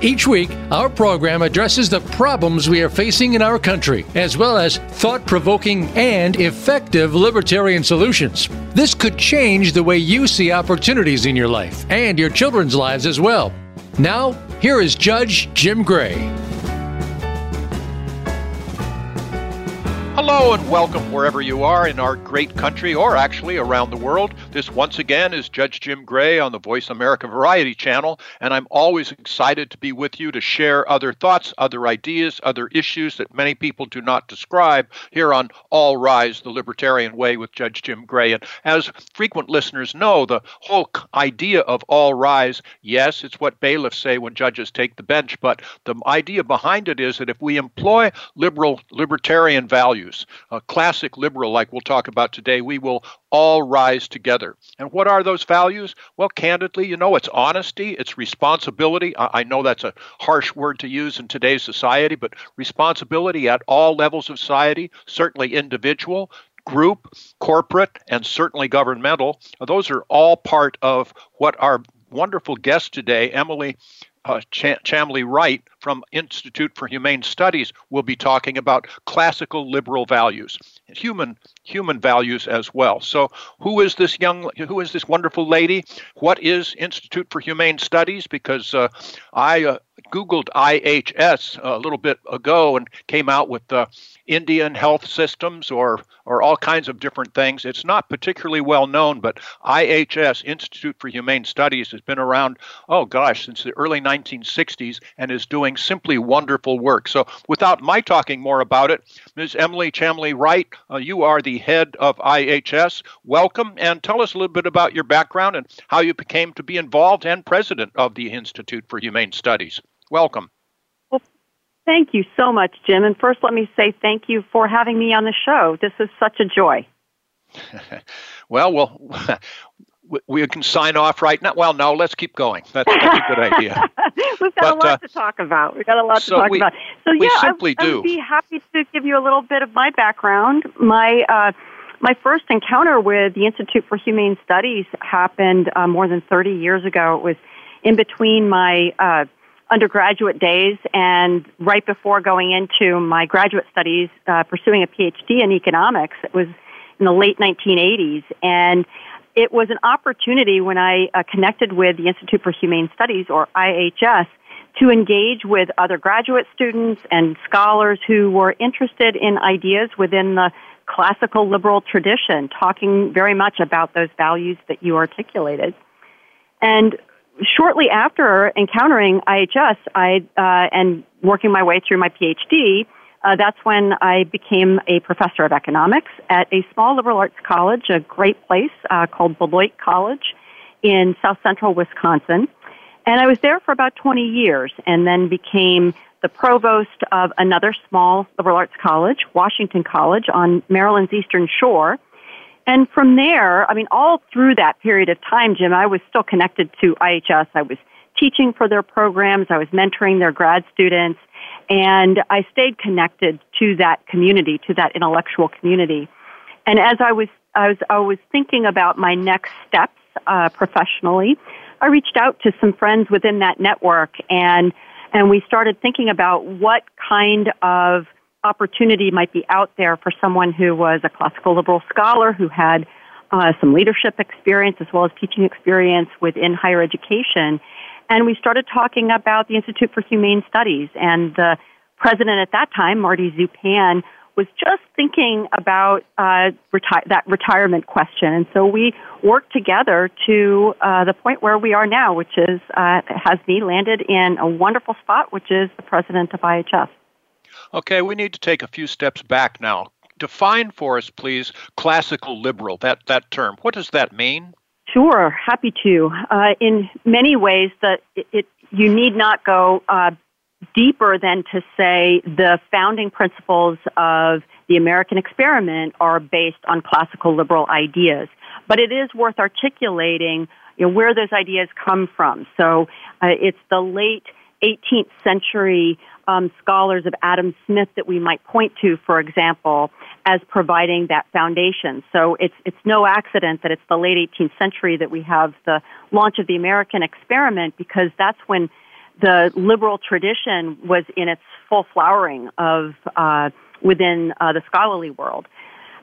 Each week, our program addresses the problems we are facing in our country, as well as thought provoking and effective libertarian solutions. This could change the way you see opportunities in your life and your children's lives as well. Now, here is Judge Jim Gray. Hello and welcome wherever you are in our great country or actually around the world. This once again is Judge Jim Gray on the Voice America Variety Channel, and I'm always excited to be with you to share other thoughts, other ideas, other issues that many people do not describe here on All Rise the Libertarian Way with Judge Jim Gray. And as frequent listeners know, the whole idea of All Rise, yes, it's what bailiffs say when judges take the bench, but the idea behind it is that if we employ liberal libertarian values, values. A classic liberal, like we'll talk about today, we will all rise together. And what are those values? Well, candidly, you know, it's honesty, it's responsibility. I, know that's a harsh word to use in today's society, but responsibility at all levels of society, certainly individual, group, corporate, and certainly governmental. Those are all part of what our wonderful guest today, Emily uh, Ch- Chamlee Wright from Institute for Humane Studies will be talking about classical liberal values, human human values as well. So, who is this young, who is this wonderful lady? What is Institute for Humane Studies? Because uh, I uh, Googled IHS a little bit ago and came out with the Indian health systems or or all kinds of different things. It's not particularly well known, but IHS Institute for Humane Studies has been around oh gosh since the early 1960s and is doing simply wonderful work. So without my talking more about it, Ms. Emily Chamlee Wright, uh, you are the head of IHS. Welcome and tell us a little bit about your background and how you became to be involved and president of the Institute for Humane Studies. Welcome. Well, thank you so much, Jim. And first, let me say thank you for having me on the show. This is such a joy. well, well, we can sign off right now. Well, no, let's keep going. That's, that's a good idea. We've got but, a lot uh, to talk about. We've got a lot so to talk we, about. So we yeah, simply I, do. I would be happy to give you a little bit of my background. My uh, my first encounter with the Institute for Humane Studies happened uh, more than 30 years ago. It was in between my uh, undergraduate days and right before going into my graduate studies, uh, pursuing a PhD in economics. It was in the late 1980s, and it was an opportunity when I uh, connected with the Institute for Humane Studies, or IHS, to engage with other graduate students and scholars who were interested in ideas within the classical liberal tradition, talking very much about those values that you articulated. And shortly after encountering IHS, I uh, and working my way through my PhD, uh, that's when I became a professor of economics at a small liberal arts college, a great place uh, called Beloit College in south central Wisconsin. And I was there for about 20 years and then became the provost of another small liberal arts college, Washington College, on Maryland's Eastern Shore. And from there, I mean, all through that period of time, Jim, I was still connected to IHS. I was teaching for their programs, I was mentoring their grad students, and I stayed connected to that community, to that intellectual community. And as I was, I was, I was thinking about my next steps uh, professionally, I reached out to some friends within that network and and we started thinking about what kind of opportunity might be out there for someone who was a classical liberal scholar who had uh, some leadership experience as well as teaching experience within higher education. And we started talking about the Institute for Humane Studies and the president at that time, Marty Zupan, was just thinking about uh, reti- that retirement question, and so we worked together to uh, the point where we are now, which is uh, has me landed in a wonderful spot, which is the president of IHS. Okay, we need to take a few steps back now. Define for us, please, classical liberal. That that term. What does that mean? Sure, happy to. Uh, in many ways, that it, it, you need not go uh, deeper than to say the founding principles of the American experiment are based on classical liberal ideas. But it is worth articulating you know, where those ideas come from. So uh, it's the late 18th century um, scholars of Adam Smith that we might point to, for example, as providing that foundation. So it's it's no accident that it's the late 18th century that we have the launch of the American experiment because that's when the liberal tradition was in its full flowering of uh, within uh, the scholarly world.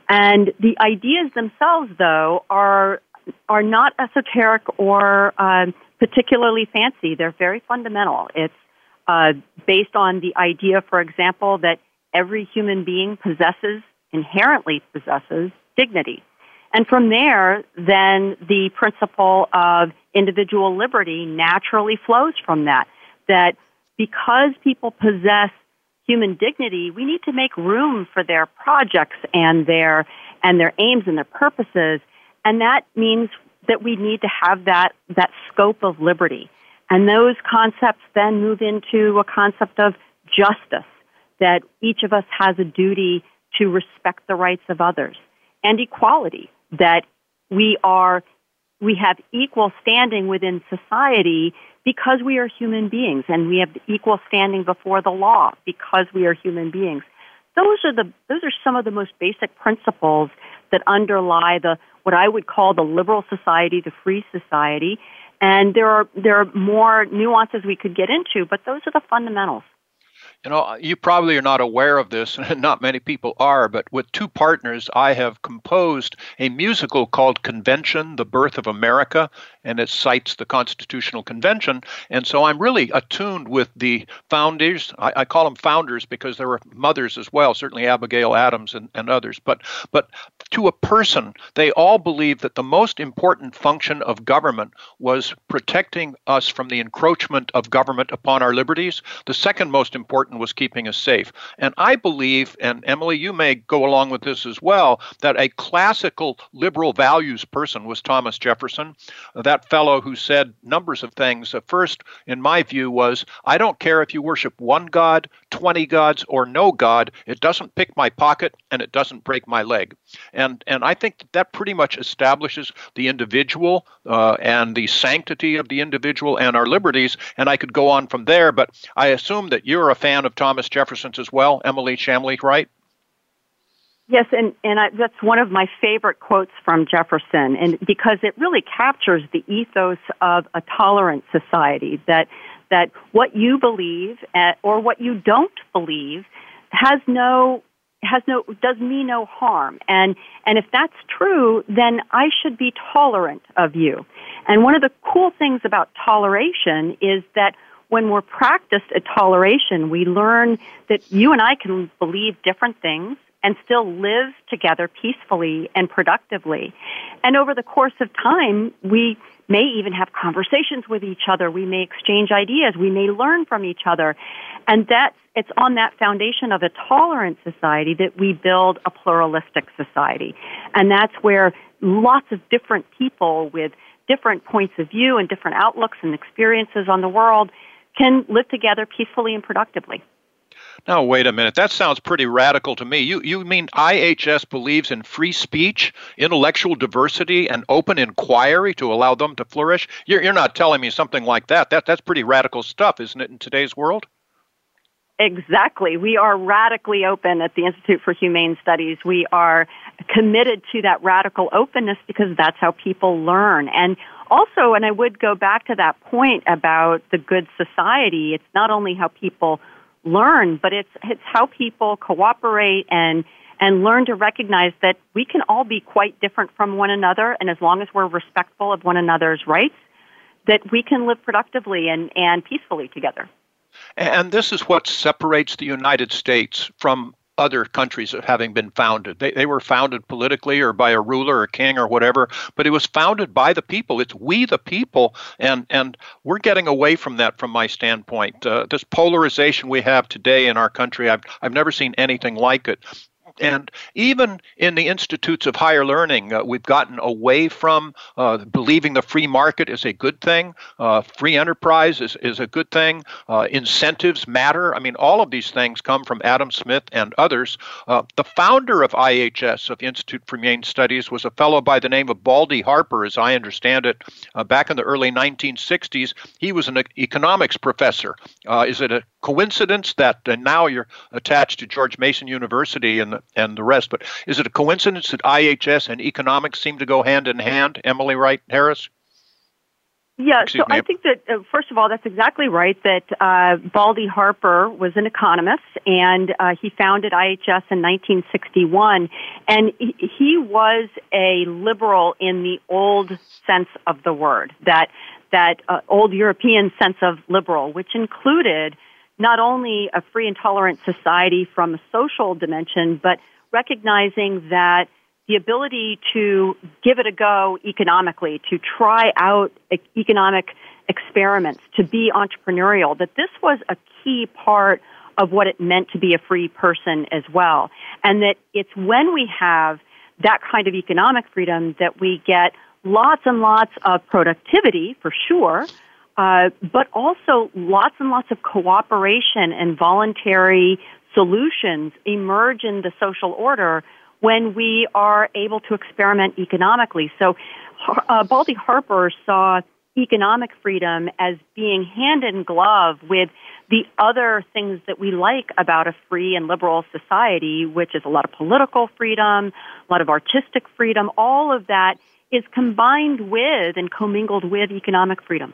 And the ideas themselves, though, are are not esoteric or uh, particularly fancy. They're very fundamental. It's uh, based on the idea, for example, that every human being possesses, inherently possesses, dignity. And from there, then the principle of individual liberty naturally flows from that. That because people possess human dignity, we need to make room for their projects and their, and their aims and their purposes. And that means that we need to have that, that scope of liberty. And those concepts then move into a concept of justice, that each of us has a duty to respect the rights of others, and equality, that we are, we have equal standing within society because we are human beings, and we have equal standing before the law because we are human beings. Those are the, those are some of the most basic principles that underlie the, what I would call the liberal society, the free society, and there are there are more nuances we could get into, but those are the fundamentals. You know, you probably are not aware of this, and not many people are, but with two partners, I have composed a musical called Convention, The Birth of America, and it cites the Constitutional Convention. And so I'm really attuned with the founders. I, I call them founders because there were mothers as well, certainly Abigail Adams and, and others. But, but to a person, they all believed that the most important function of government was protecting us from the encroachment of government upon our liberties. The second most important was keeping us safe. And I believe, and Emily, you may go along with this as well, that a classical liberal values person was Thomas Jefferson. That that fellow who said numbers of things. The first, in my view, was I don't care if you worship one God, 20 gods, or no God. It doesn't pick my pocket and it doesn't break my leg. And, and I think that, that pretty much establishes the individual uh, and the sanctity of the individual and our liberties. And I could go on from there, but I assume that you're a fan of Thomas Jefferson's as well, Emily Chamlee, right? Yes, and, and I, that's one of my favorite quotes from Jefferson, and because it really captures the ethos of a tolerant society that that what you believe at, or what you don't believe has no has no does me no harm, and and if that's true, then I should be tolerant of you. And one of the cool things about toleration is that when we're practiced at toleration, we learn that you and I can believe different things and still live together peacefully and productively. And over the course of time, we may even have conversations with each other. We may exchange ideas. We may learn from each other. And that's, it's on that foundation of a tolerant society that we build a pluralistic society. And that's where lots of different people with different points of view and different outlooks and experiences on the world can live together peacefully and productively. Now, wait a minute. That sounds pretty radical to me. You, you mean IHS believes in free speech, intellectual diversity, and open inquiry to allow them to flourish? You're, you're not telling me something like that. that. That's pretty radical stuff, isn't it, in today's world? Exactly. We are radically open at the Institute for Humane Studies. We are committed to that radical openness because that's how people learn. And also, and I would go back to that point about the good society, it's not only how people learn, but it's it's how people cooperate and and learn to recognize that we can all be quite different from one another, and as long as we're respectful of one another's rights, that we can live productively and, and peacefully together. And this is what separates the United States from other countries having been founded. They, they were founded politically or by a ruler or king or whatever, but it was founded by the people. It's we the people, and, and we're getting away from that from my standpoint. Uh, this polarization we have today in our country, I've, I've never seen anything like it and even in the institutes of higher learning, uh, we've gotten away from uh, believing the free market is a good thing. Uh, free enterprise is, is a good thing. Uh, incentives matter. I mean, all of these things come from Adam Smith and others. Uh, the founder of IHS, of the Institute for Humane Studies, was a fellow by the name of Baldy Harper, as I understand it. back in the early 1960s, he was an economics professor. is it a coincidence that and now you're attached to George Mason University and the, and the rest? But is it a coincidence that IHS and economics seem to go hand in hand? Emily Wright Harris? Yeah, Excuse so me. I think that, uh, first of all, that's exactly right, that uh, Baldy Harper was an economist, and uh, he founded IHS in 1961, and he, he was a liberal in the old sense of the word, that, that uh, old European sense of liberal, which included not only a free and tolerant society from a social dimension, but recognizing that the ability to give it a go economically, to try out economic experiments, to be entrepreneurial, that this was a key part of what it meant to be a free person as well. And that it's when we have that kind of economic freedom that we get lots and lots of productivity, for sure, uh, but also lots and lots of cooperation and voluntary solutions emerge in the social order when we are able to experiment economically. So, uh, Baldy Harper saw economic freedom as being hand in glove with the other things that we like about a free and liberal society, which is a lot of political freedom, a lot of artistic freedom, all of that is combined with and commingled with economic freedom.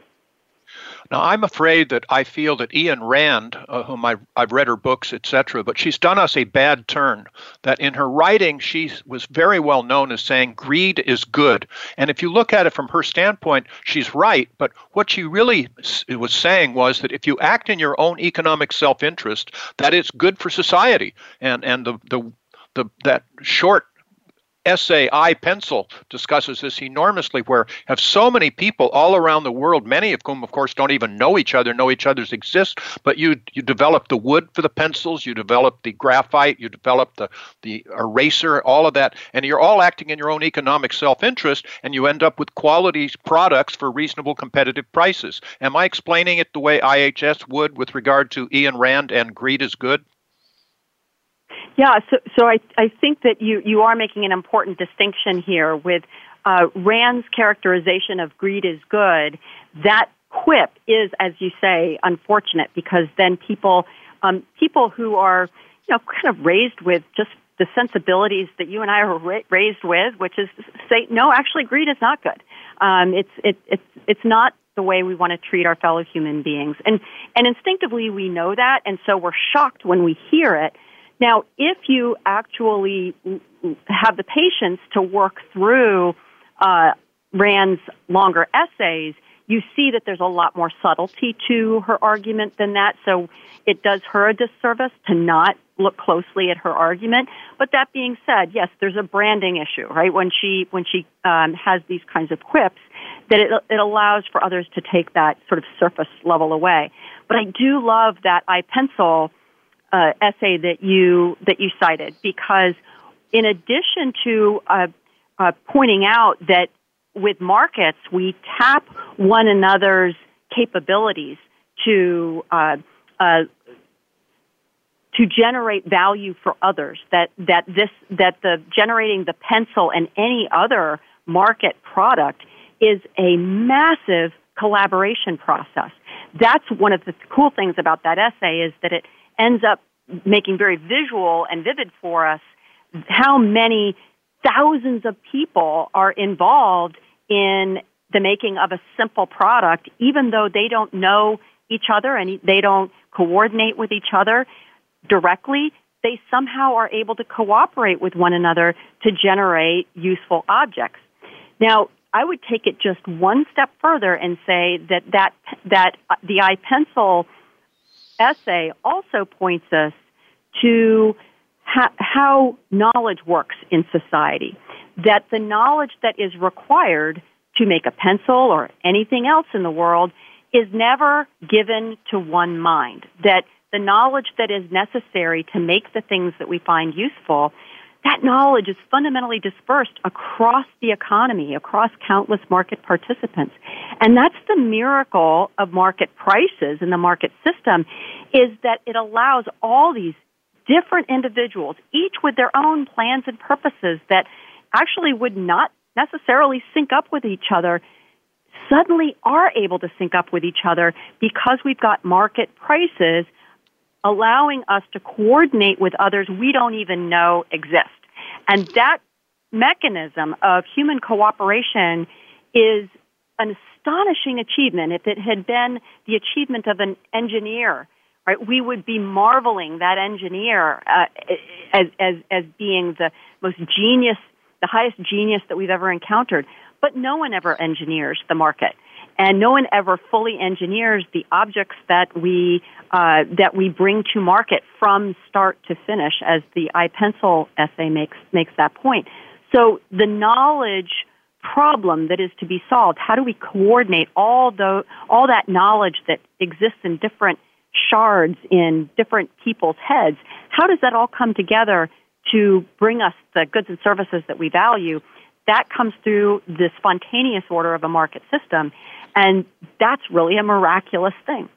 Now, I'm afraid that I feel that Ayn Rand, uh, whom I've, I've read her books, etc., but she's done us a bad turn. That in her writing, she was very well known as saying greed is good. And if you look at it from her standpoint, she's right. But what she really was saying was that if you act in your own economic self interest, that it's good for society. And, and the, the, the, that short essay I Pencil discusses this enormously, where have so many people all around the world, many of whom, of course, don't even know each other, know each other's exist, but you you develop the wood for the pencils, you develop the graphite, you develop the the eraser, all of that, and you're all acting in your own economic self-interest, and you end up with quality products for reasonable competitive prices. Am I explaining it the way IHS would with regard to Ayn Rand and greed is good? Yeah, so, so I, I think that you, you are making an important distinction here with uh, Rand's characterization of greed is good. That quip is, as you say, unfortunate because then people, um, people who are, you know, kind of raised with just the sensibilities that you and I were ra- raised with, which is say, no, actually, greed is not good. Um, it's it, it's it's not the way we want to treat our fellow human beings, and and instinctively we know that, and so we're shocked when we hear it. Now, if you actually have the patience to work through uh, Rand's longer essays, you see that there's a lot more subtlety to her argument than that. So it does her a disservice to not look closely at her argument. But that being said, yes, there's a branding issue, right? When she when she um, has these kinds of quips, that it, it allows for others to take that sort of surface level away. But I do love that I pencil uh, essay that you that you cited because in addition to uh, uh, pointing out that with markets we tap one another's capabilities to uh, uh, to generate value for others that that this that the generating the pencil and any other market product is a massive collaboration process. That's one of the cool things about that essay is that it ends up making very visual and vivid for us how many thousands of people are involved in the making of a simple product, even though they don't know each other and they don't coordinate with each other directly, they somehow are able to cooperate with one another to generate useful objects. Now, I would take it just one step further and say that that, that the I, Pencil essay also points us to ha- how knowledge works in society. That the knowledge that is required to make a pencil or anything else in the world is never given to one mind. That the knowledge that is necessary to make the things that we find useful that knowledge is fundamentally dispersed across the economy, across countless market participants. And that's the miracle of market prices and the market system is that it allows all these different individuals, each with their own plans and purposes that actually would not necessarily sync up with each other, suddenly are able to sync up with each other because we've got market prices allowing us to coordinate with others we don't even know exist. And that mechanism of human cooperation is an astonishing achievement. If it had been the achievement of an engineer, right, we would be marveling that engineer uh, as, as, as being the most genius, the highest genius that we've ever encountered. But no one ever engineers the market and no one ever fully engineers the objects that we uh, that we bring to market from start to finish, as the I, Pencil essay makes makes that point. So the knowledge problem that is to be solved, how do we coordinate all the all that knowledge that exists in different shards in different people's heads? How does that all come together to bring us the goods and services that we value? That comes through the spontaneous order of a market system. And that's really a miraculous thing.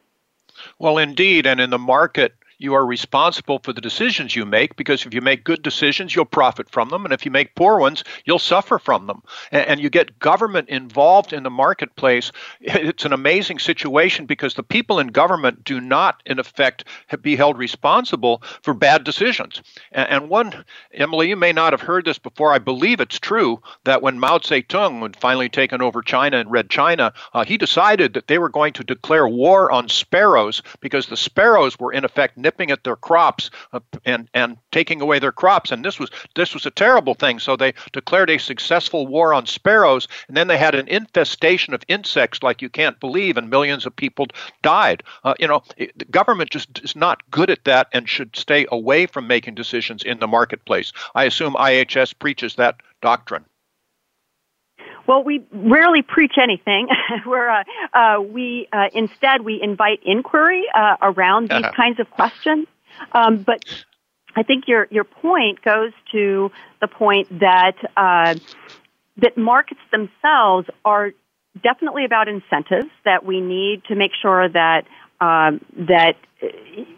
Well, indeed. And in the market, you are responsible for the decisions you make because if you make good decisions, you'll profit from them. And if you make poor ones, you'll suffer from them. And, and, you get government involved in the marketplace. It's an amazing situation because the people in government do not, in effect, be held responsible for bad decisions. And, and one, Emily, you may not have heard this before. I believe it's true that when Mao Zedong had finally taken over China and Red China, uh, he decided that they were going to declare war on sparrows because the sparrows were, in effect, at their crops uh, and and taking away their crops. And this was this was a terrible thing. So they declared a successful war on sparrows, and then they had an infestation of insects like you can't believe, and millions of people died. Uh, you know, the government just is not good at that and should stay away from making decisions in the marketplace. I assume IHS preaches that doctrine. Well, we rarely preach anything. We're, uh, uh, we uh, instead we invite inquiry uh, around these uh-huh. kinds of questions. Um, but I think your your point goes to the point that uh, that markets themselves are definitely about incentives. That we need to make sure that um, that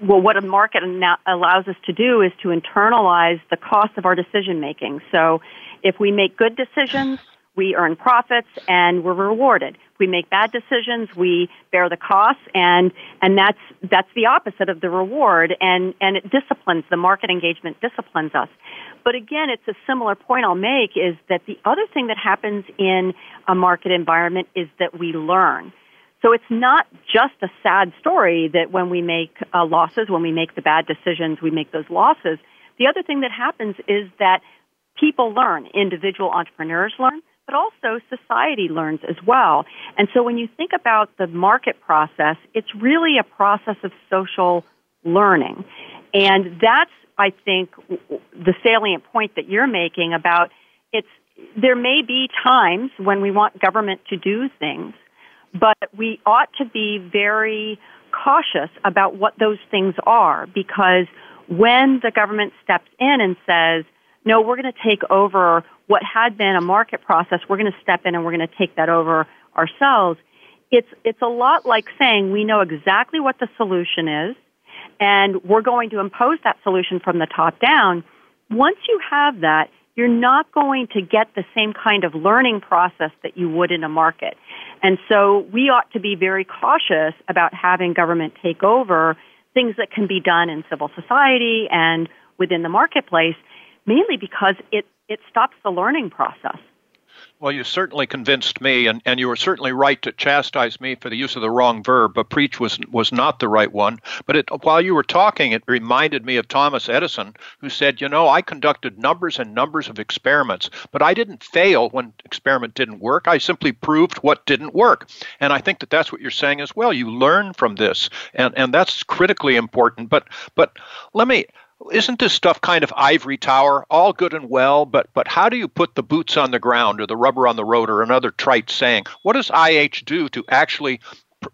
well, what a market allows us to do is to internalize the cost of our decision making. So, if we make good decisions we earn profits and we're rewarded. We make bad decisions, we bear the costs, and and that's that's the opposite of the reward, and and it disciplines the market engagement disciplines us. But again, it's a similar point I'll make is that the other thing that happens in a market environment is that we learn. So it's not just a sad story that when we make uh, losses, when we make the bad decisions, we make those losses. The other thing that happens is that people learn, individual entrepreneurs learn, but also society learns as well. And so when you think about the market process, it's really a process of social learning. And that's, I think, the salient point that you're making about it's, there may be times when we want government to do things, but we ought to be very cautious about what those things are because when the government steps in and says, no, we're going to take over what had been a market process, we're going to step in and we're going to take that over ourselves. It's, it's a lot like saying we know exactly what the solution is and we're going to impose that solution from the top down. Once you have that, you're not going to get the same kind of learning process that you would in a market. And so we ought to be very cautious about having government take over things that can be done in civil society and within the marketplace, mainly because it it stops the learning process. Well, you certainly convinced me, and, and you were certainly right to chastise me for the use of the wrong verb, but preach was was not the right one. But it, while you were talking, it reminded me of Thomas Edison, who said, "You know, I conducted numbers and numbers of experiments, but I didn't fail when experiment didn't work. I simply proved what didn't work." And I think that that's what you're saying as well. You learn from this, and and that's critically important. But but let me isn't this stuff kind of ivory tower all good and well but but how do you put the boots on the ground or the rubber on the road or another trite saying what does ih do to actually pr-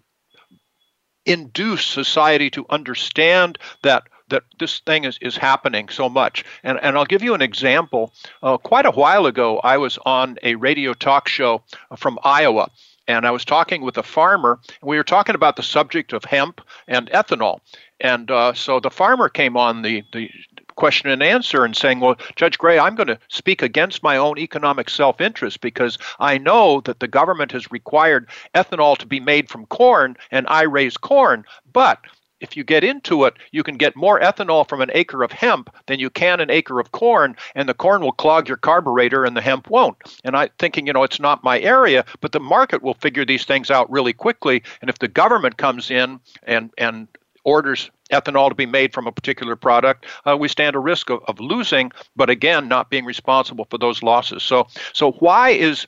induce society to understand that that this thing is, is happening so much. And, and I'll give you an example. Uh, quite a while ago, I was on a radio talk show from Iowa and I was talking with a farmer, and we were talking about the subject of hemp and ethanol. And uh, so the farmer came on the, the question and answer and saying, Well, Judge Gray, I'm going to speak against my own economic self interest because I know that the government has required ethanol to be made from corn, and I raise corn. But if you get into it, you can get more ethanol from an acre of hemp than you can an acre of corn, and the corn will clog your carburetor and the hemp won't. And I'm thinking, you know, it's not my area, but the market will figure these things out really quickly. And if the government comes in and and orders ethanol to be made from a particular product, uh, we stand a risk of, of losing, but again, not being responsible for those losses. So, so why is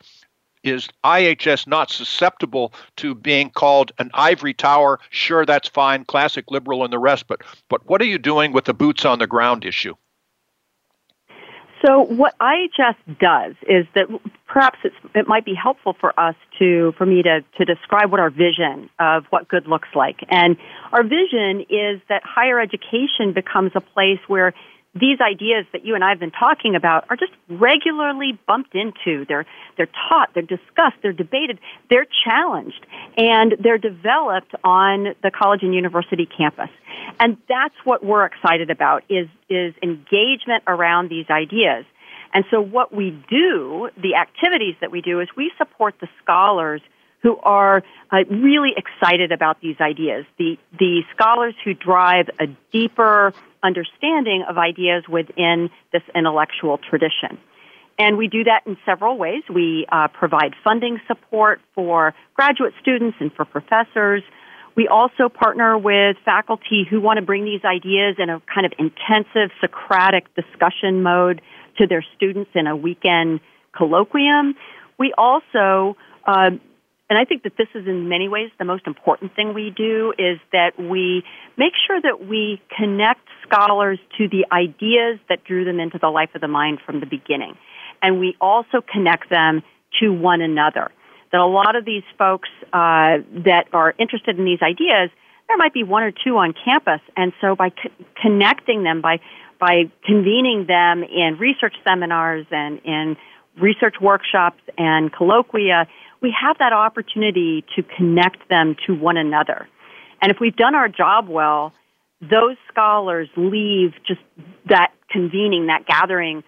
is IHS not susceptible to being called an ivory tower? Sure, that's fine, classic liberal and the rest, but but what are you doing with the boots on the ground issue? So what IHS does is that perhaps it might be helpful for us to, for me to, to describe what our vision of what good looks like. And our vision is that higher education becomes a place where these ideas that you and I have been talking about are just regularly bumped into. They're, they're taught, they're discussed, they're debated, they're challenged, and they're developed on the college and university campus. And that's what we're excited about is, is engagement around these ideas. And so what we do, the activities that we do is we support the scholars who are uh, really excited about these ideas, the, the scholars who drive a deeper understanding of ideas within this intellectual tradition. And we do that in several ways. We uh, provide funding support for graduate students and for professors. We also partner with faculty who want to bring these ideas in a kind of intensive Socratic discussion mode to their students in a weekend colloquium. We also uh, and I think that this is in many ways the most important thing we do is that we make sure that we connect scholars to the ideas that drew them into the life of the mind from the beginning. And we also connect them to one another. That a lot of these folks uh, that are interested in these ideas, there might be one or two on campus, and so by co- connecting them, by by convening them in research seminars and in research workshops and colloquia, we have that opportunity to connect them to one another. And if we've done our job well, those scholars leave just that convening, that gathering,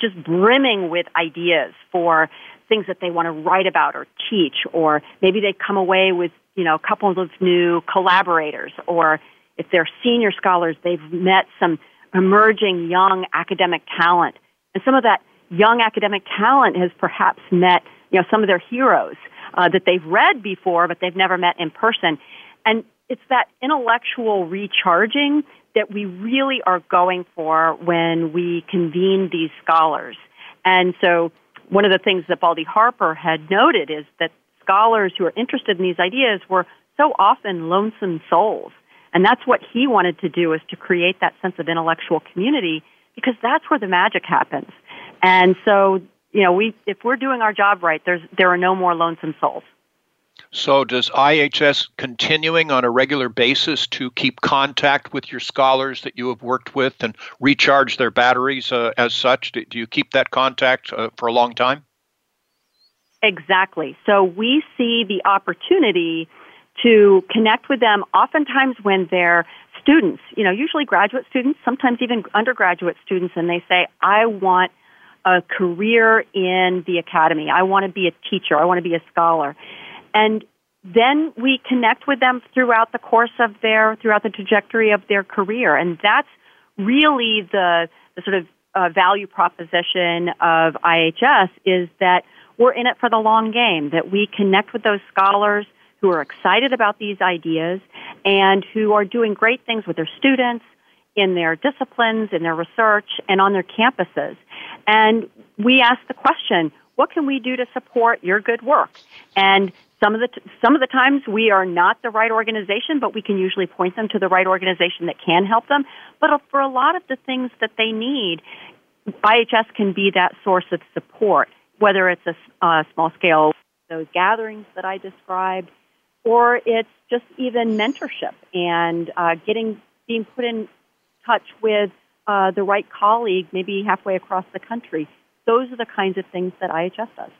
just brimming with ideas for things that they want to write about or teach, or maybe they come away with, you know, a couple of new collaborators, or if they're senior scholars, they've met some emerging young academic talent. And some of that young academic talent has perhaps met you know, some of their heroes uh, that they've read before, but they've never met in person. And it's that intellectual recharging that we really are going for when we convene these scholars. And so one of the things that Baldy Harper had noted is that scholars who are interested in these ideas were so often lonesome souls. And that's what he wanted to do is to create that sense of intellectual community because that's where the magic happens. And so you know, we if we're doing our job right, there's there are no more lonesome souls. So, does IHS continuing on a regular basis to keep contact with your scholars that you have worked with and recharge their batteries uh, as such? Do, do, you keep that contact uh, for a long time? Exactly. So, we see the opportunity to connect with them oftentimes when they're students, you know, usually graduate students, sometimes even undergraduate students, and they say, I want a career in the academy. I want to be a teacher. I want to be a scholar. And then we connect with them throughout the course of their, throughout the trajectory of their career. And that's really the, the sort of uh, value proposition of IHS is that we're in it for the long game, that we connect with those scholars who are excited about these ideas and who are doing great things with their students, in their disciplines, in their research, and on their campuses. And we ask the question, what can we do to support your good work? And some of the t- some of the times we are not the right organization, but we can usually point them to the right organization that can help them. But for a lot of the things that they need, IHS can be that source of support, whether it's a small scale those gatherings that I described, or it's just even mentorship and uh, getting being put in touch with uh, the right colleague, maybe halfway across the country. Those are the kinds of things that IHS does.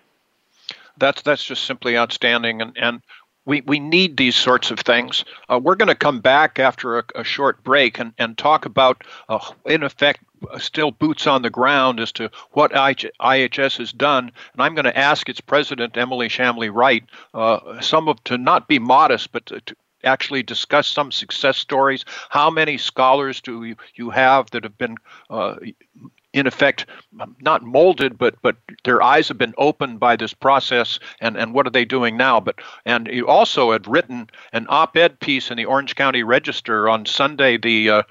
That's that's just simply outstanding, and and we, we need these sorts of things. Uh, we're going to come back after a, a, short break and, and talk about, uh, in effect, still boots on the ground as to what IHS has done. And I'm going to ask its president, Emily Chamlee Wright, uh, some of to not be modest, but to, to actually discuss some success stories. How many scholars do you, you have that have been uh, in effect not molded but but their eyes have been opened by this process and and what are they doing now? But and you also had written an op-ed piece in the Orange County Register on Sunday the uh,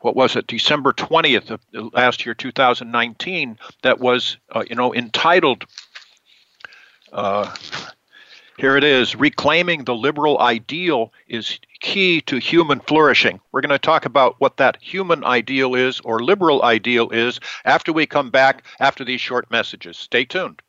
what was it December 20th of last year 2019 that was uh, you know entitled uh, here it is reclaiming the liberal ideal is key to human flourishing. We're going to talk about what that human ideal is or liberal ideal is after we come back after these short messages. Stay tuned.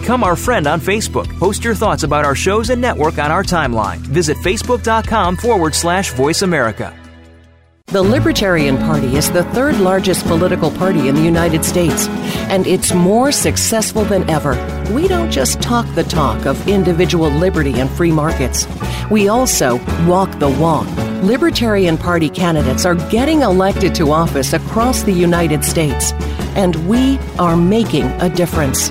Become our friend on Facebook. Post your thoughts about our shows and network on our timeline. Visit facebook.com forward slash voice America. The Libertarian Party is the third largest political party in the United States, and it's more successful than ever. We don't just talk the talk of individual liberty and free markets, we also walk the walk. Libertarian Party candidates are getting elected to office across the United States, and we are making a difference.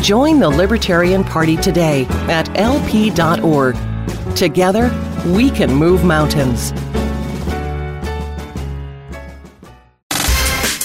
Join the Libertarian Party today at lp.org. Together, we can move mountains.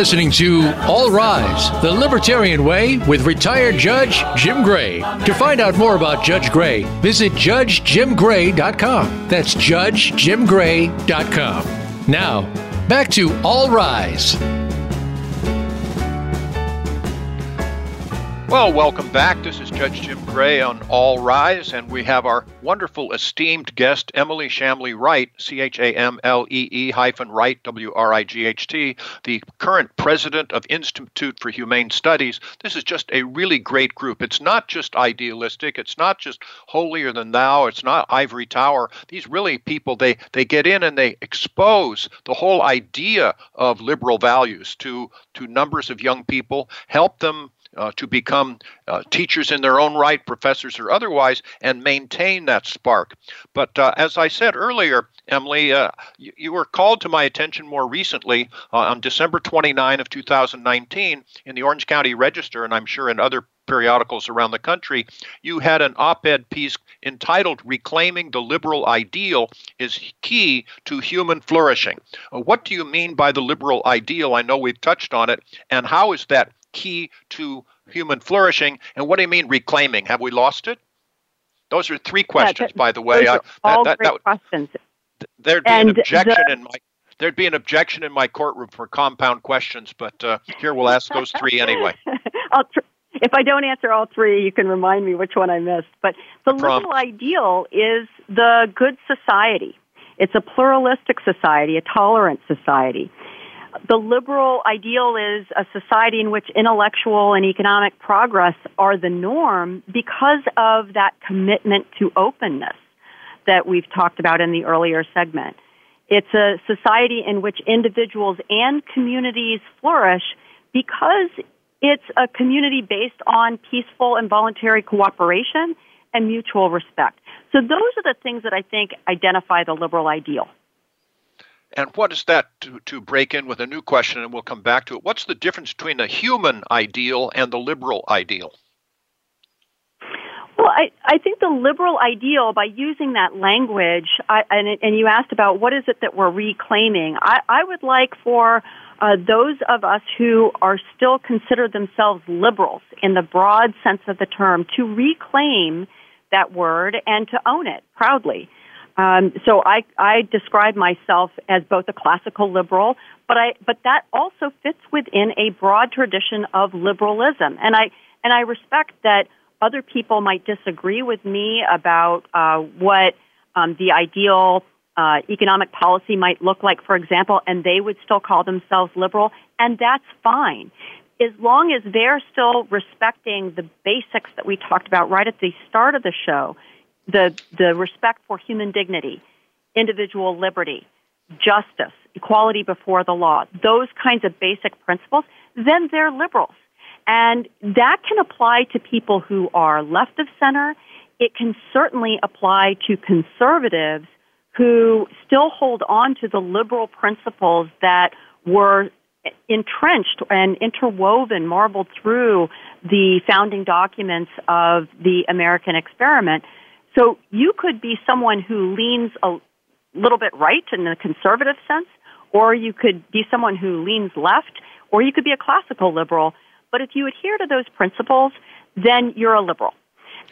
Listening to All Rise, the Libertarian Way with retired Judge Jim Gray. To find out more about Judge Gray, visit judgejimgray.com. That's judgejimgray.com. Now, back to All Rise. Well, welcome back. This is Judge Jim Gray on All Rise, and we have our wonderful esteemed guest, Emily Chamlee Wright, C H A M L E E hyphen Wright, W R I G H T, the current president of Institute for Humane Studies. This is just a really great group. It's not just idealistic, it's not just holier than thou, it's not ivory tower. These really people, they, they get in and they expose the whole idea of liberal values to, to numbers of young people, help them uh, to become uh, teachers in their own right, professors or otherwise, and maintain that spark. But uh, as I said earlier, Emily, uh, you, you, were called to my attention more recently uh, on December 29 of 2019 in the Orange County Register, and I'm sure in other periodicals around the country, you had an op ed piece entitled Reclaiming the Liberal Ideal is Key to Human Flourishing. Uh, what do you mean by the liberal ideal? I know we've touched on it, and how is that key to human flourishing. And what do you mean reclaiming? Have we lost it? Those are three questions, yeah, by the way. I, all that, great that, questions. There'd be and an objection the, in my there'd be an objection in my courtroom for compound questions, but uh, here we'll ask those three anyway. tr- if I don't answer all three, you can remind me which one I missed. But the liberal ideal is the good society. It's a pluralistic society, a tolerant society the liberal ideal is a society in which intellectual and economic progress are the norm because of that commitment to openness that we've talked about in the earlier segment. It's a society in which individuals and communities flourish because it's a community based on peaceful and voluntary cooperation and mutual respect. So those are the things that I think identify the liberal ideal. And what is that to, to break in with a new question, and we'll come back to it? What's the difference between the human ideal and the liberal ideal? Well, I, I think the liberal ideal, by using that language, I, and, and you asked about what is it that we're reclaiming, I, I would like for uh, those of us who are still consider themselves liberals in the broad sense of the term to reclaim that word and to own it proudly. Um, so I, I describe myself as both a classical liberal, but I, but that also fits within a broad tradition of liberalism, and I, and I respect that other people might disagree with me about uh, what um, the ideal uh, economic policy might look like, for example, and they would still call themselves liberal, and that's fine. As long as they're still respecting the basics that we talked about right at the start of the show, the, the respect for human dignity, individual liberty, justice, equality before the law, those kinds of basic principles, then they're liberals. And that can apply to people who are left of center. It can certainly apply to conservatives who still hold on to the liberal principles that were entrenched and interwoven, marbled through the founding documents of the American experiment. So you could be someone who leans a little bit right in the conservative sense, or you could be someone who leans left, or you could be a classical liberal. But if you adhere to those principles, then you're a liberal.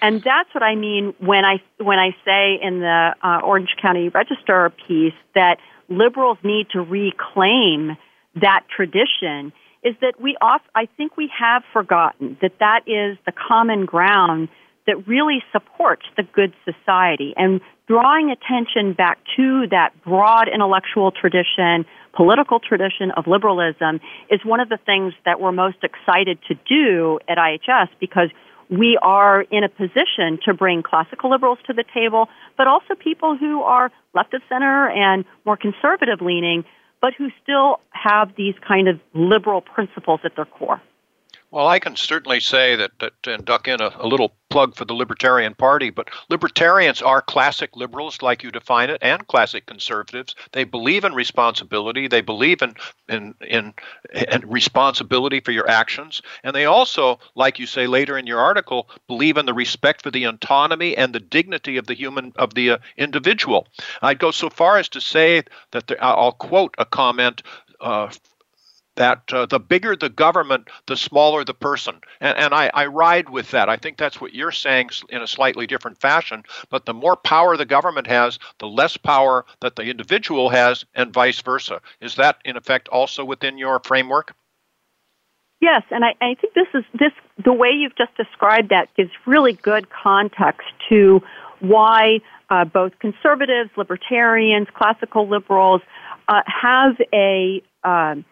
And that's what I mean when I when I say in the uh, Orange County Register piece that liberals need to reclaim that tradition is that we off I think we have forgotten that that is the common ground that really supports the good society and drawing attention back to that broad intellectual tradition, political tradition of liberalism is one of the things that we're most excited to do at IHS because we are in a position to bring classical liberals to the table, but also people who are left of center and more conservative leaning, but who still have these kind of liberal principles at their core. Well, I can certainly say that, that and duck in a, a, little plug for the Libertarian Party, but libertarians are classic liberals, like you define it, and classic conservatives. They believe in responsibility. They believe in, in, in, in responsibility for your actions. And they also, like you say later in your article, believe in the respect for the autonomy and the dignity of the human, of the uh, individual. I'd go so far as to say that there, I'll quote a comment uh, that uh, the bigger the government, the smaller the person. And, and I, I, ride with that. I think that's what you're saying in a slightly different fashion. But the more power the government has, the less power that the individual has, and vice versa. Is that, in effect, also within your framework? Yes, and I, I think this is this the way you've just described that gives really good context to why uh, both conservatives, libertarians, classical liberals uh, have a um,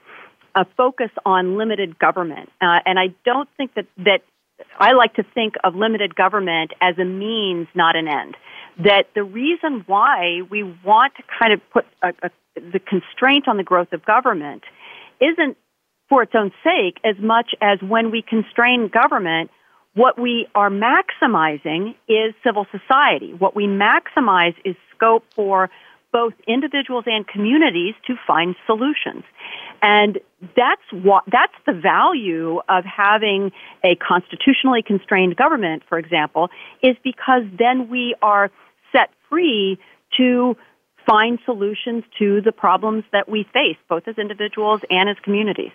a focus on limited government. Uh, and I don't think that, that I like to think of limited government as a means, not an end. That the reason why we want to kind of put a, a, the constraint on the growth of government isn't for its own sake as much as when we constrain government, what we are maximizing is civil society. What we maximize is scope for both individuals and communities to find solutions. And that's what, that's the value of having a constitutionally constrained government, for example, is because then we are set free to find solutions to the problems that we face, both as individuals and as communities.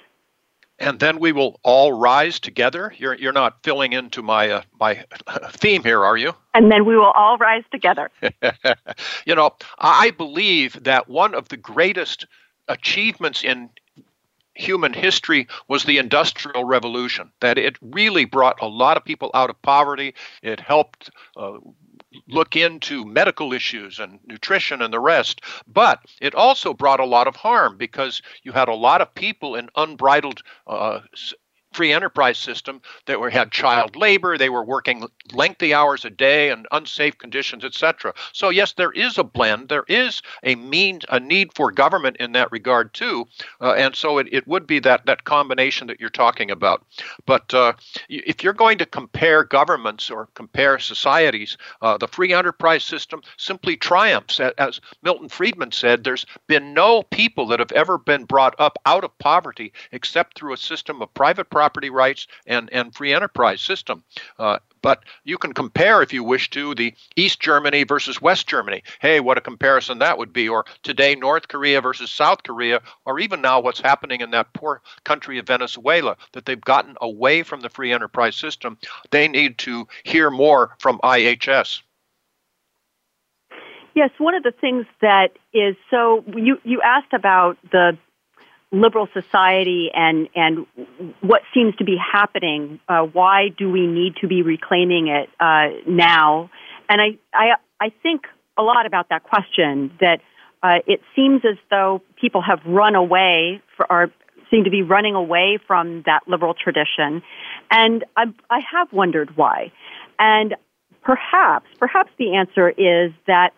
And then we will all rise together. You're, you're not filling into my uh, my theme here, are you? And then we will all rise together. you know, I believe that one of the greatest achievements in human history was the Industrial Revolution, that it really brought a lot of people out of poverty. It helped uh, look into medical issues and nutrition and the rest. But it also brought a lot of harm because you had a lot of people in unbridled uh, free enterprise system that had child labor, they were working lengthy hours a day and unsafe conditions, etc. So yes, there is a blend. There is a mean a need for government in that regard too, uh, and so it, it would be that that combination that you're talking about. But uh, if you're going to compare governments or compare societies, uh, the free enterprise system simply triumphs. As Milton Friedman said, there's been no people that have ever been brought up out of poverty except through a system of private property rights and, and free enterprise system. Uh, but you can compare, if you wish to, the East Germany versus West Germany. Hey, what a comparison that would be. Or today, North Korea versus South Korea, or even now what's happening in that poor country of Venezuela, that they've gotten away from the free enterprise system. They need to hear more from IHS. Yes, one of the things that is so you you asked about the liberal society and and what seems to be happening. Uh, why do we need to be reclaiming it uh, now? And I, I I think a lot about that question. That uh, it seems as though people have run away for, or seem to be running away from that liberal tradition, and I, I have wondered why. And perhaps perhaps the answer is that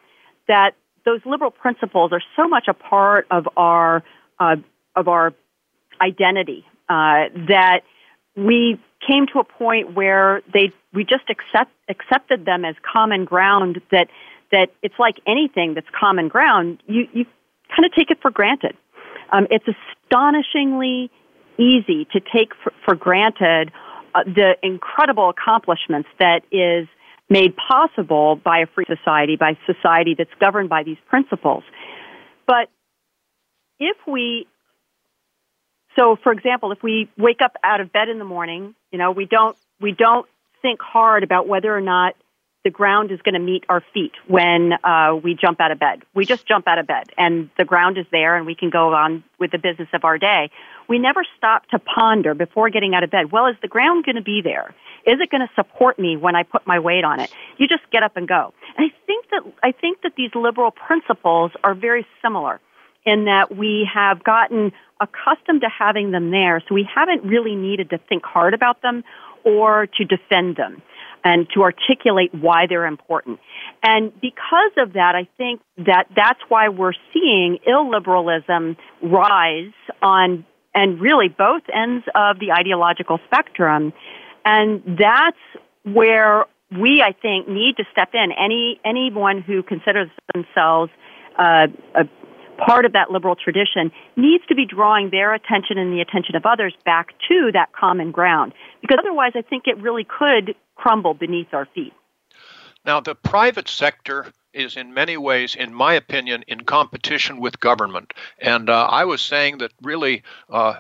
that those liberal principles are so much a part of our uh, of our identity uh, that we came to a point where they we just accept accepted them as common ground that that it's like anything that's common ground. You you kind of take it for granted. Um, it's astonishingly easy to take for, for granted uh, the incredible accomplishments that is made possible by a free society by society that's governed by these principles. But if we so, for example, if we wake up out of bed in the morning, you know, we don't we don't think hard about whether or not the ground is going to meet our feet when uh, we jump out of bed. We just jump out of bed, and the ground is there, and we can go on with the business of our day. We never stop to ponder before getting out of bed. Well, is the ground going to be there? Is it going to support me when I put my weight on it? You just get up and go. And I think that I think that these liberal principles are very similar in that we have gotten accustomed to having them there, so we haven't really needed to think hard about them or to defend them and to articulate why they're important. And because of that, I think that that's why we're seeing illiberalism rise on and really both ends of the ideological spectrum. And that's where we, I think, need to step in. Any anyone who considers themselves uh, a part of that liberal tradition needs to be drawing their attention and the attention of others back to that common ground. Because otherwise, I think it really could crumble beneath our feet. Now, the private sector is in many ways, in my opinion, in competition with government. And uh, I was saying that really uh,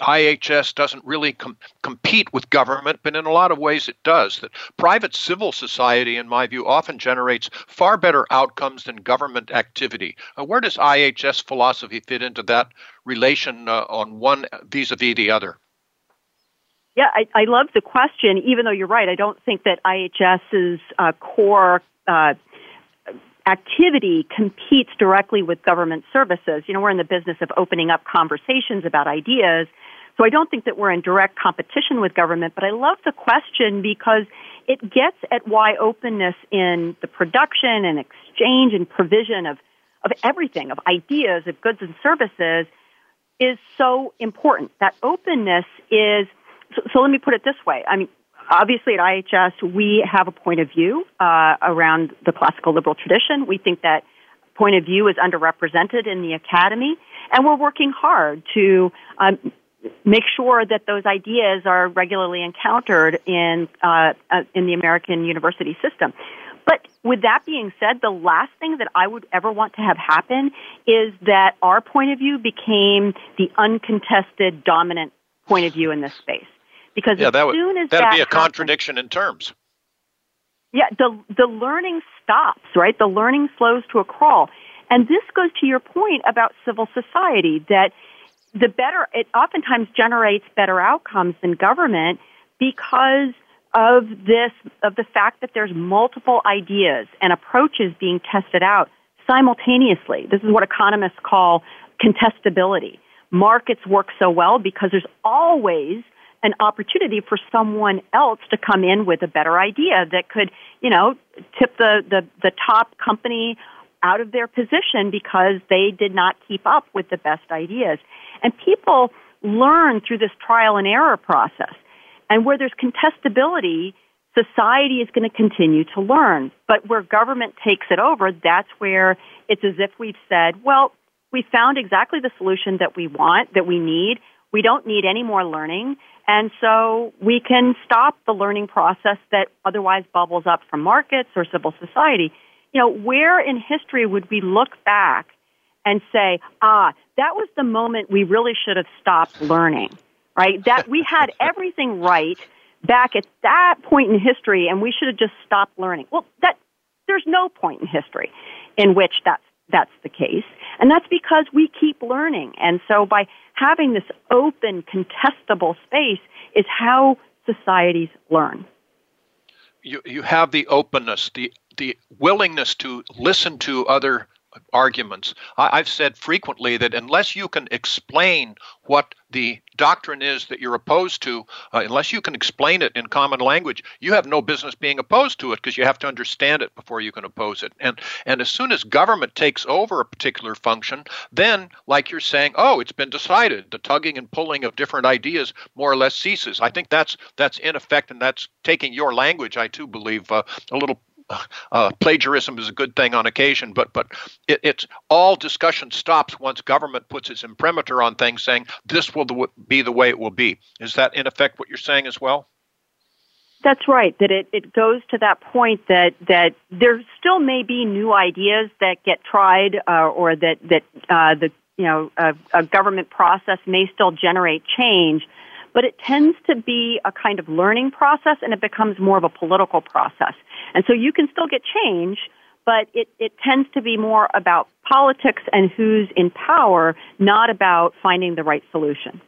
IHS doesn't really com- compete with government, but in a lot of ways it does. That private civil society, in my view, often generates far better outcomes than government activity. Uh, where does IHS philosophy fit into that relation uh, on one vis a vis the other? Yeah, I, I love the question, even though you're right. I don't think that IHS's uh, core uh, activity competes directly with government services. You know, we're in the business of opening up conversations about ideas. So I don't think that we're in direct competition with government, but I love the question because it gets at why openness in the production and exchange and provision of, of everything, of ideas, of goods and services is so important. That openness is, so, so let me put it this way. I mean, obviously at IHS, we have a point of view uh, around the classical liberal tradition. We think that point of view is underrepresented in the academy, and we're working hard to um, make sure that those ideas are regularly encountered in uh, uh, in the American university system. But with that being said, the last thing that I would ever want to have happen is that our point of view became the uncontested dominant point of view in this space. Because yeah, as that would, soon as that'd that be a contradiction in terms. Yeah, the the learning stops, right? The learning slows to a crawl. And this goes to your point about civil society that the better it oftentimes generates better outcomes than government because of this of the fact that there's multiple ideas and approaches being tested out simultaneously. This is what economists call contestability. Markets work so well because there's always an opportunity for someone else to come in with a better idea that could, you know, tip the, the, the top company out of their position because they did not keep up with the best ideas. And people learn through this trial and error process. And where there's contestability, society is going to continue to learn. But where government takes it over, that's where it's as if we've said, well, we found exactly the solution that we want, that we need. We don't need any more learning. And so we can stop the learning process that otherwise bubbles up from markets or civil society. You know, where in history would we look back and say, ah, that was the moment we really should have stopped learning, right? That we had everything right back at that point in history and we should have just stopped learning. Well, that, there's no point in history in which that's, that's the case. And that's because we keep learning. And so by having this open, contestable space is how societies learn. You, you have the openness, the, the willingness to listen to other arguments. I, have said frequently that unless you can explain what the doctrine is that you're opposed to, uh, unless you can explain it in common language, you have no business being opposed to it because you have to understand it before you can oppose it. And and as soon as government takes over a particular function, then like you're saying, oh, it's been decided, the tugging and pulling of different ideas more or less ceases. I think that's that's in effect, and that's taking your language. I too believe uh, a little uh, plagiarism is a good thing on occasion, but but it, it's all discussion stops once government puts its imprimatur on things, saying this will be the way it will be. Is that in effect what you're saying as well? That's right. That it, it goes to that point that that there still may be new ideas that get tried, uh, or that that uh, the you know a, a government process may still generate change but it tends to be a kind of learning process and it becomes more of a political process. And so you can still get change, but it, it tends to be more about politics and who's in power, not about finding the right solution.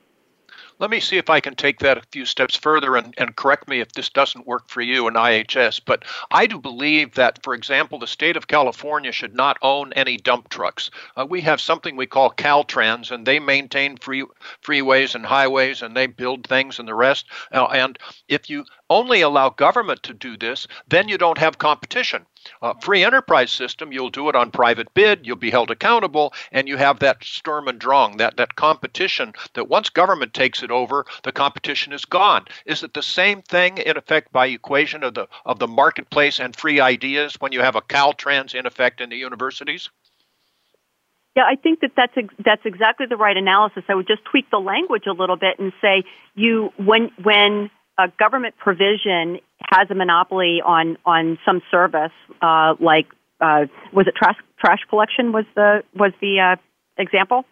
Let me see if I can take that a few steps further and, and correct me if this doesn't work for you in IHS. But I do believe that, for example, the state of California should not own any dump trucks. Uh, we have something we call Caltrans, and they maintain free, freeways and highways, and they build things and the rest. Uh, and if you only allow government to do this, then you don't have competition. Uh, free enterprise system, you'll do it on private bid, you'll be held accountable, and you have that Sturm und Drang, that, that competition that once government takes it over, the competition is gone. Is it the same thing in effect by equation of the of the marketplace and free ideas when you have a Caltrans in effect in the universities? Yeah, I think that that's that's exactly the right analysis. I would just tweak the language a little bit and say you when when a government provision has a monopoly on on some service, uh, like uh, was it trash trash collection was the was the uh, example,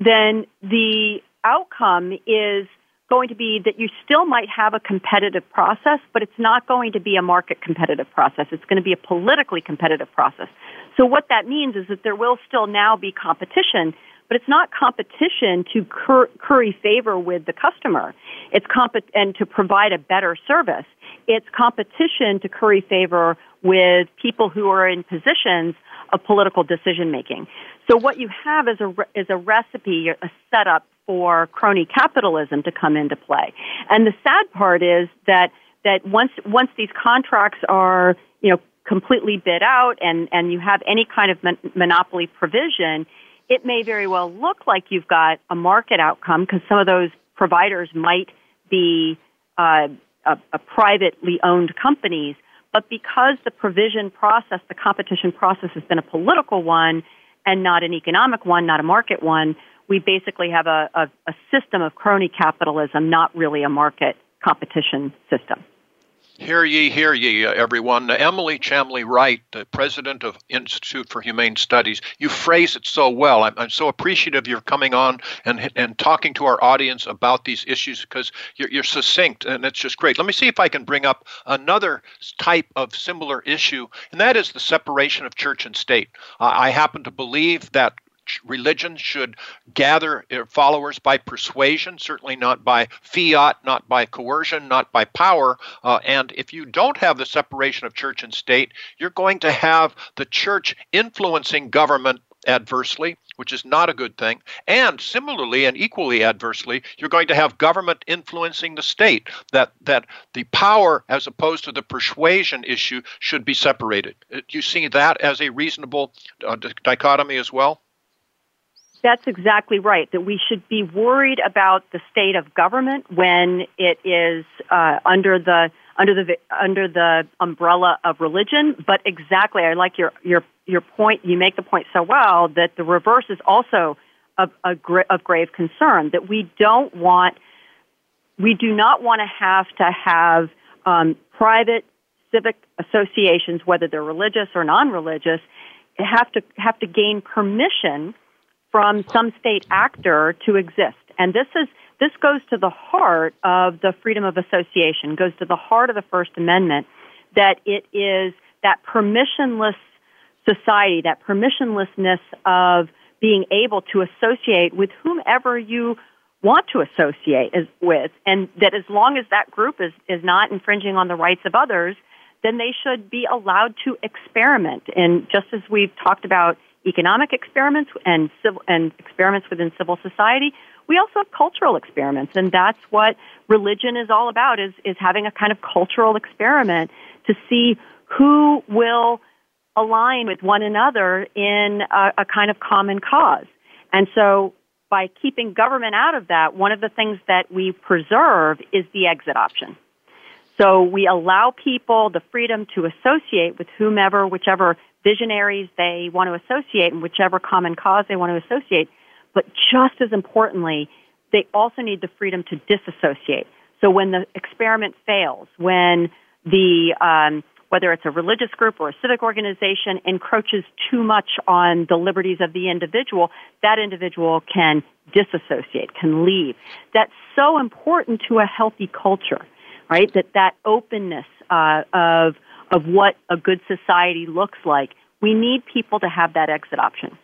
then the outcome is going to be that you still might have a competitive process, but it's not going to be a market competitive process. It's going to be a politically competitive process. So what that means is that there will still now be competition, but it's not competition to cur- curry favor with the customer. It's comp- and to provide a better service. It's competition to curry favor with people who are in positions of political decision making. So what you have is a re- is a recipe, a setup for crony capitalism to come into play. And the sad part is that that once once these contracts are you know completely bid out and and you have any kind of mon- monopoly provision, it may very well look like you've got a market outcome because some of those providers might be uh, a, a privately owned companies. But because the provision process, the competition process has been a political one and not an economic one, not a market one, we basically have a, a, a system of crony capitalism, not really a market competition system. Hear ye, hear ye, everyone. Emily Chamlee Wright, the president of Institute for Humane Studies, you phrase it so well. I'm, I'm so appreciative of your coming on and and talking to our audience about these issues because you're, you're succinct and it's just great. Let me see if I can bring up another type of similar issue, and that is the separation of church and state. Uh, I happen to believe that religion should gather uh, followers by persuasion, certainly not by fiat, not by coercion, not by power. Uh, and if you don't have the separation of church and state, you're going to have the church influencing government adversely, which is not a good thing. And similarly and equally adversely, you're going to have government influencing the state. That that the power as opposed to the persuasion issue should be separated. Do uh, you see that as a reasonable uh, dichotomy as well? That's exactly right. That we should be worried about the state of government when it is uh, under the under the under the umbrella of religion. But exactly, I like your your your point. You make the point so well that the reverse is also of, of, of grave concern. That we don't want, we do not want to have to have um, private civic associations, whether they're religious or non-religious, have to have to gain permission from some state actor to exist. And this is this goes to the heart of the freedom of association, goes to the heart of the First Amendment, that it is that permissionless society, that permissionlessness of being able to associate with whomever you want to associate with, and that as long as that group is, is not infringing on the rights of others, then they should be allowed to experiment. And just as we've talked about economic experiments and civil, and experiments within civil society. We also have cultural experiments, and that's what religion is all about: is is having a kind of cultural experiment to see who will align with one another in a, a kind of common cause. And so, by keeping government out of that, one of the things that we preserve is the exit option. So we allow people the freedom to associate with whomever, whichever visionaries they want to associate and whichever common cause they want to associate. But just as importantly, they also need the freedom to disassociate. So when the experiment fails, when the um, whether it's a religious group or a civic organization encroaches too much on the liberties of the individual, that individual can disassociate, can leave. That's so important to a healthy culture, right? That that openness uh, of of what a good society looks like. We need people to have that exit option.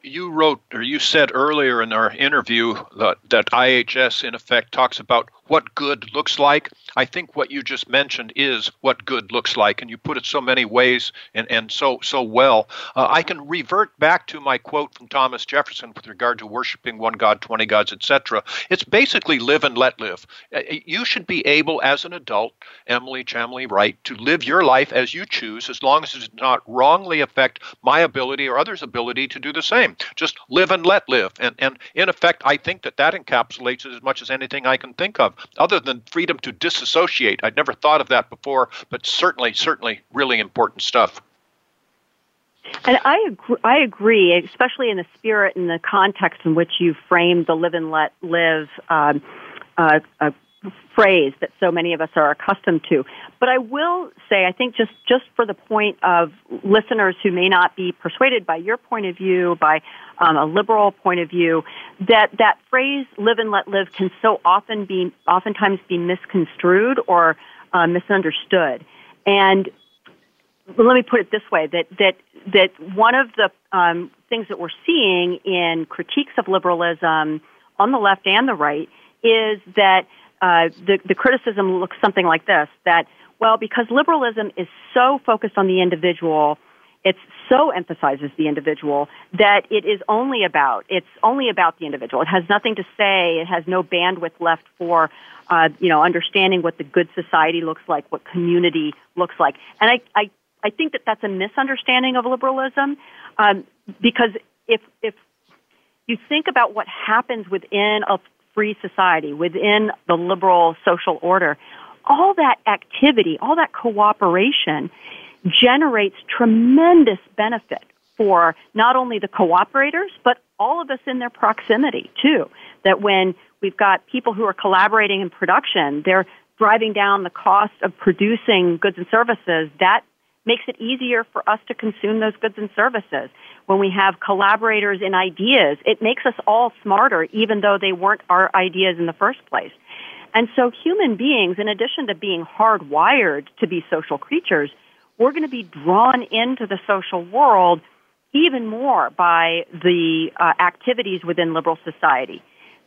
Uh, you wrote, or you said earlier in our interview that, that IHS, in effect, talks about what good looks like. I think what you just mentioned is what good looks like, and you put it so many ways and, and so so well. Uh, I can revert back to my quote from Thomas Jefferson with regard to worshiping one God, twenty gods, etc. It's basically live and let live. Uh, you should be able, as an adult, Emily Chamlee Wright, to live your life as you choose, as long as it does not wrongly affect my ability or others' ability to do the same. Just live and let live, and and in effect, I think that that encapsulates it as much as anything I can think of other than freedom to disassociate. I'd never thought of that before, but certainly, certainly really important stuff. And I agree, I agree, especially in the spirit and the context in which you framed the live and let live um, uh, uh, phrase that so many of us are accustomed to. But I will say, I think just, just for the point of listeners who may not be persuaded by your point of view, by um, a liberal point of view, that that phrase "live and let live" can so often be, oftentimes be misconstrued or uh, misunderstood. And let me put it this way: that that that one of the um, things that we're seeing in critiques of liberalism on the left and the right is that uh, the, the criticism looks something like this that, well, because liberalism is so focused on the individual, it so emphasizes the individual that it is only about it's only about the individual. It has nothing to say. It has no bandwidth left for uh, you know understanding what the good society looks like, what community looks like. And I I, I think that that's a misunderstanding of liberalism um, because if if you think about what happens within a free society, within the liberal social order, all that activity, all that cooperation generates tremendous benefit for not only the cooperators, but all of us in their proximity too. That when we've got people who are collaborating in production, they're driving down the cost of producing goods and services. That makes it easier for us to consume those goods and services when we have collaborators in ideas, it makes us all smarter, even though they weren't our ideas in the first place. And so human beings, in addition to being hardwired to be social creatures, we're going to be drawn into the social world even more by the uh, activities within liberal society.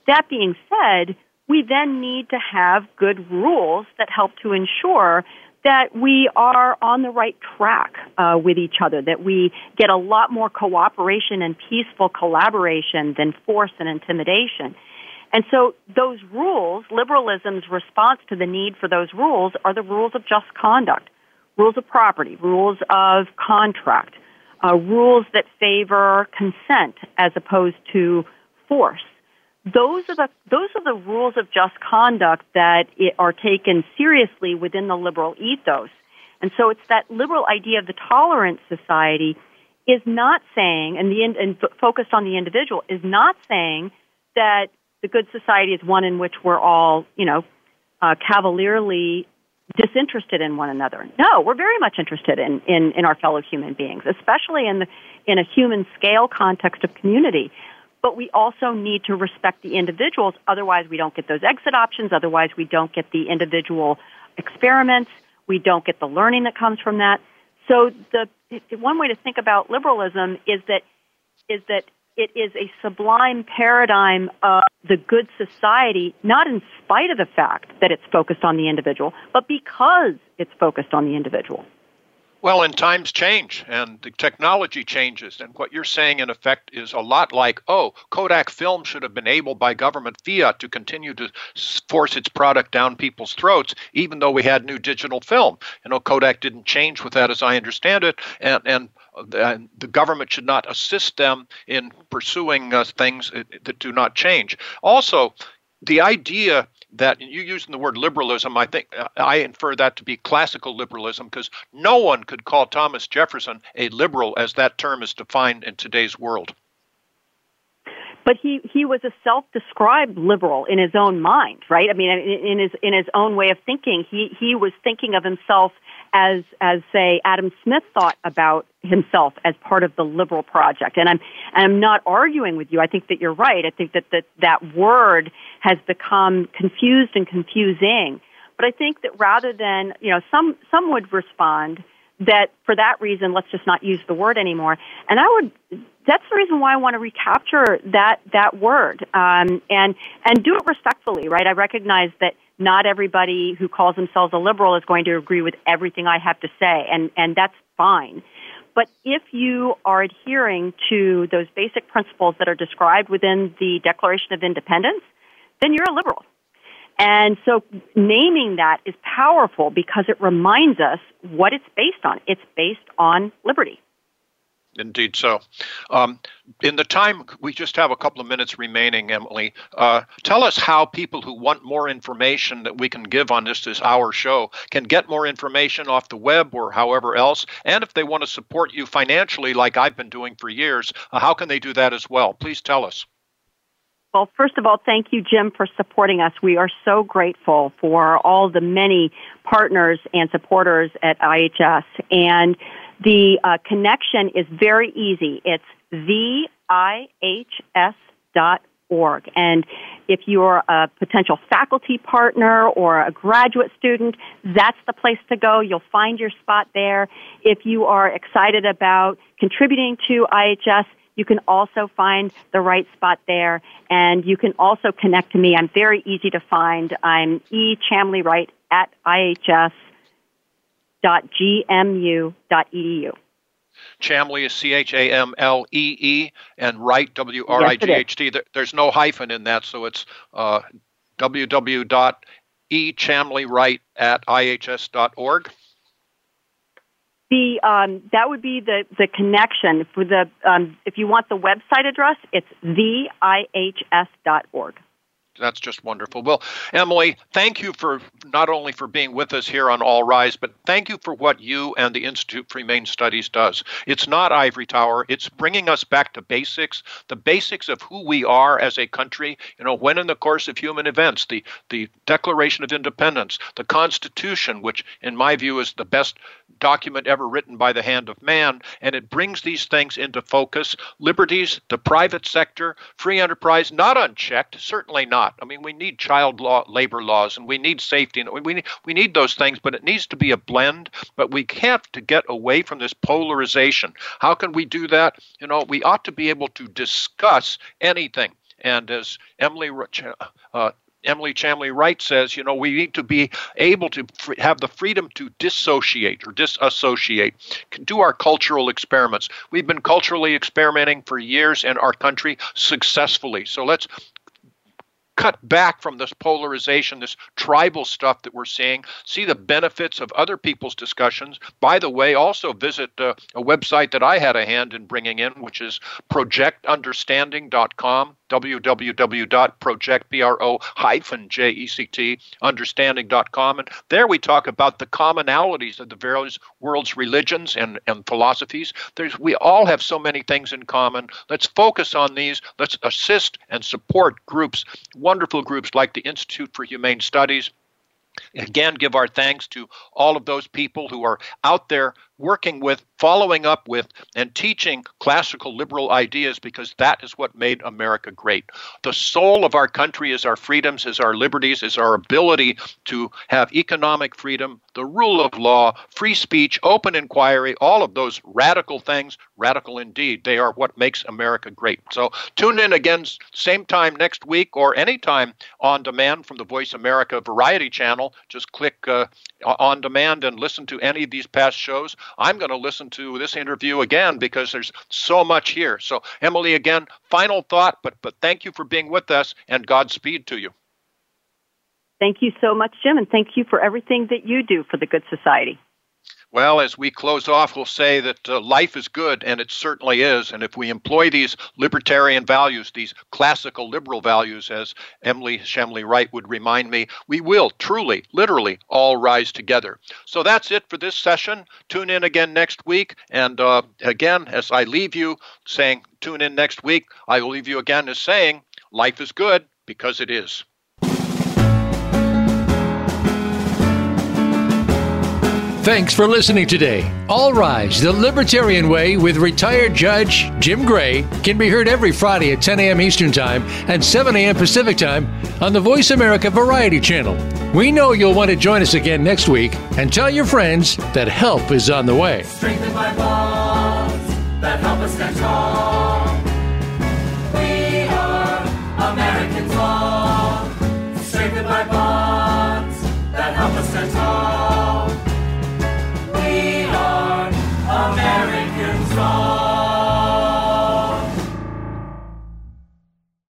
That being said, we then need to have good rules that help to ensure that we are on the right track uh, with each other, that we get a lot more cooperation and peaceful collaboration than force and intimidation. And so those rules, liberalism's response to the need for those rules are the rules of just conduct, rules of property, rules of contract, uh, rules that favor consent as opposed to force those are the those are the rules of just conduct that are taken seriously within the liberal ethos. And so it's that liberal idea of the tolerant society is not saying, and the and focused on the individual is not saying that the good society is one in which we're all, you know, uh, cavalierly disinterested in one another. No, we're very much interested in, in, in our fellow human beings, especially in the in a human scale context of community but we also need to respect the individuals. Otherwise, we don't get those exit options. Otherwise, we don't get the individual experiments. We don't get the learning that comes from that. So the, the one way to think about liberalism is that is that it is a sublime paradigm of the good society, not in spite of the fact that it's focused on the individual, but because it's focused on the individual. Well, and times change and the technology changes. And what you're saying, in effect, is a lot like, oh, Kodak film should have been able by government fiat to continue to force its product down people's throats, even though we had new digital film. You know, Kodak didn't change with that, as I understand it. And, and uh, the government should not assist them in pursuing uh, things that do not change. Also, the idea that you using the word liberalism, I think uh, I infer that to be classical liberalism because no one could call Thomas Jefferson a liberal as that term is defined in today's world. But he, he was a self-described liberal in his own mind, right? I mean, in his in his own way of thinking, he he was thinking of himself as as say Adam Smith thought about himself as part of the liberal project. And I'm and I'm not arguing with you. I think that you're right. I think that that, that word has become confused and confusing. But I think that rather than, you know, some some would respond that for that reason let's just not use the word anymore. And I would that's the reason why I want to recapture that that word um, and and do it respectfully, right? I recognize that not everybody who calls themselves a liberal is going to agree with everything I have to say, and, and that's fine. But if you are adhering to those basic principles that are described within the Declaration of Independence, then you're a liberal. And so naming that is powerful because it reminds us what it's based on. It's based on liberty. Indeed, so. Um, in the time we just have a couple of minutes remaining, Emily, uh, tell us how people who want more information that we can give on this this hour show can get more information off the web or however else, and if they want to support you financially, like I've been doing for years, uh, how can they do that as well? Please tell us. Well, first of all, thank you, Jim, for supporting us. We are so grateful for all the many partners and supporters at IHS. And the uh, connection is very easy. It's theihs.org. And if you're a potential faculty partner or a graduate student, that's the place to go. You'll find your spot there. If you are excited about contributing to IHS, you can also find the right spot there. And you can also connect to me. I'm very easy to find. I'm E. Chamlee Wright at IHS www.gmu.edu. Chamlee is C H A M L E E and Wright W R I G H T. There's no hyphen in that, so it's uh, www.echamleewright at ihs.org. The um, that would be the the connection for the um, if you want the website address, it's theihs.org that's just wonderful. Well, Emily, thank you for not only for being with us here on All Rise, but thank you for what you and the Institute for Humane Studies does. It's not ivory tower. It's bringing us back to basics, the basics of who we are as a country. You know, when in the course of human events, the the Declaration of Independence, the Constitution, which in my view is the best document ever written by the hand of man, and it brings these things into focus. Liberties, the private sector, free enterprise, not unchecked, certainly not. I mean, we need child law, labor laws, and we need safety, and we need, we need those things, but it needs to be a blend. But we have to get away from this polarization. How can we do that? You know, we ought to be able to discuss anything. And as Emily uh, Emily Chamlee Wright says, you know, we need to be able to fr- have the freedom to dissociate or disassociate, do our cultural experiments. We've been culturally experimenting for years in our country successfully. So let's cut back from this polarization, this tribal stuff that we're seeing, see the benefits of other people's discussions. By the way, also visit uh, a website that I had a hand in bringing in, which is projectunderstanding.com www.project, understanding.com. And there we talk about the commonalities of the various world's religions and, and philosophies. There's, we all have so many things in common. Let's focus on these. Let's assist and support groups, wonderful groups like the Institute for Humane Studies, Again, give our thanks to all of those people who are out there working with, following up with, and teaching classical liberal ideas because that is what made America great. The soul of our country is our freedoms, is our liberties, is our ability to have economic freedom, the rule of law, free speech, open inquiry, all of those radical things, radical indeed. They are what makes America great. So tune in again, same time next week or anytime on demand from the Voice America Variety Channel. Just click uh, on demand and listen to any of these past shows. I'm going to listen to this interview again because there's so much here. So, Emily, again, final thought, but, but thank you for being with us and Godspeed to you. Thank you so much, Jim, and thank you for everything that you do for the good society. Well, as we close off, we'll say that uh, life is good, and it certainly is. And if we employ these libertarian values, these classical liberal values, as Emily Chamlee Wright would remind me, we will truly, literally all rise together. So that's it for this session. Tune in again next week. And uh, again, as I leave you saying, tune in next week, I will leave you again as saying, life is good because it is. Thanks for listening today. All Rise, the Libertarian Way with retired Judge Jim Gray can be heard every Friday at 10 a.m. Eastern Time and 7 a.m. Pacific Time on the Voice America Variety Channel. We know you'll want to join us again next week and tell your friends that help is on the way. Strengthened by bonds that help us stand tall.